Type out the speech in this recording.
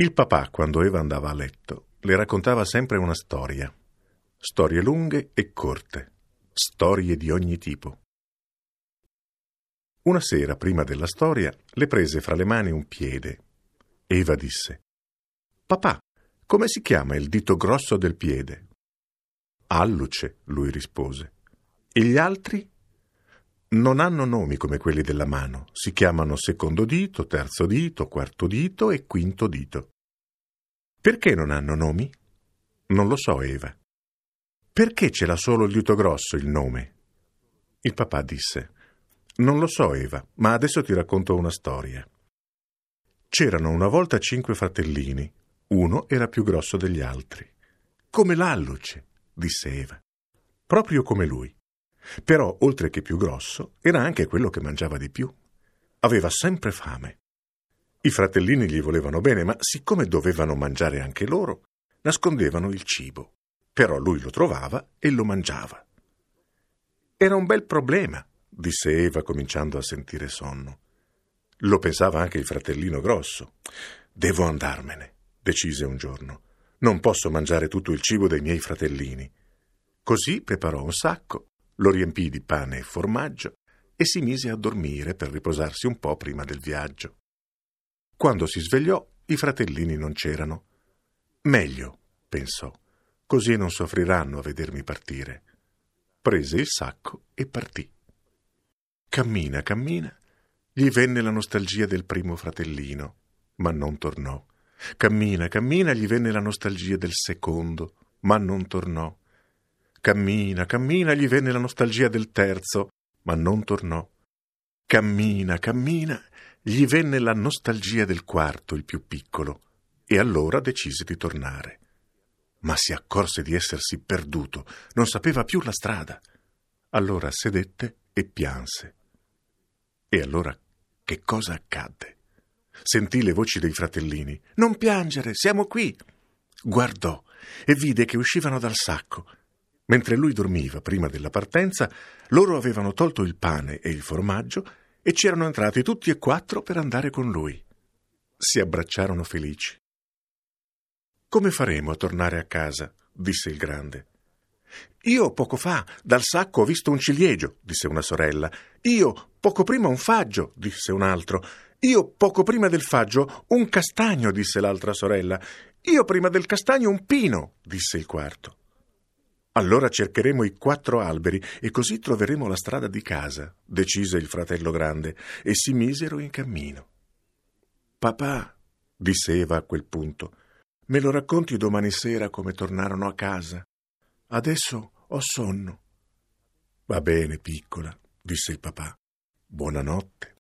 Il papà, quando Eva andava a letto, le raccontava sempre una storia. Storie lunghe e corte, storie di ogni tipo. Una sera, prima della storia, le prese fra le mani un piede. Eva disse: Papà, come si chiama il dito grosso del piede? Alluce, lui rispose. E gli altri? Non hanno nomi come quelli della mano, si chiamano secondo dito, terzo dito, quarto dito e quinto dito. Perché non hanno nomi? Non lo so, Eva. Perché ce l'ha solo il dito grosso il nome? Il papà disse: Non lo so, Eva, ma adesso ti racconto una storia. C'erano una volta cinque fratellini, uno era più grosso degli altri. Come l'alluce, disse Eva. Proprio come lui. Però, oltre che più grosso, era anche quello che mangiava di più. Aveva sempre fame. I fratellini gli volevano bene, ma siccome dovevano mangiare anche loro, nascondevano il cibo. Però lui lo trovava e lo mangiava. Era un bel problema, disse Eva cominciando a sentire sonno. Lo pensava anche il fratellino grosso. Devo andarmene, decise un giorno. Non posso mangiare tutto il cibo dei miei fratellini. Così preparò un sacco lo riempì di pane e formaggio e si mise a dormire per riposarsi un po' prima del viaggio. Quando si svegliò, i fratellini non c'erano. Meglio, pensò, così non soffriranno a vedermi partire. Prese il sacco e partì. Cammina, cammina, gli venne la nostalgia del primo fratellino, ma non tornò. Cammina, cammina, gli venne la nostalgia del secondo, ma non tornò. Cammina, cammina, gli venne la nostalgia del terzo, ma non tornò. Cammina, cammina, gli venne la nostalgia del quarto, il più piccolo, e allora decise di tornare. Ma si accorse di essersi perduto, non sapeva più la strada. Allora sedette e pianse. E allora che cosa accadde? Sentì le voci dei fratellini. Non piangere, siamo qui. Guardò e vide che uscivano dal sacco Mentre lui dormiva prima della partenza, loro avevano tolto il pane e il formaggio e c'erano entrati tutti e quattro per andare con lui. Si abbracciarono felici. Come faremo a tornare a casa? disse il grande. Io poco fa dal sacco ho visto un ciliegio, disse una sorella. Io poco prima un faggio, disse un altro. Io poco prima del faggio un castagno, disse l'altra sorella. Io prima del castagno un pino, disse il quarto. Allora cercheremo i quattro alberi e così troveremo la strada di casa, decise il fratello grande, e si misero in cammino. Papà, disse Eva a quel punto, me lo racconti domani sera come tornarono a casa? Adesso ho sonno. Va bene, piccola, disse il papà. Buonanotte.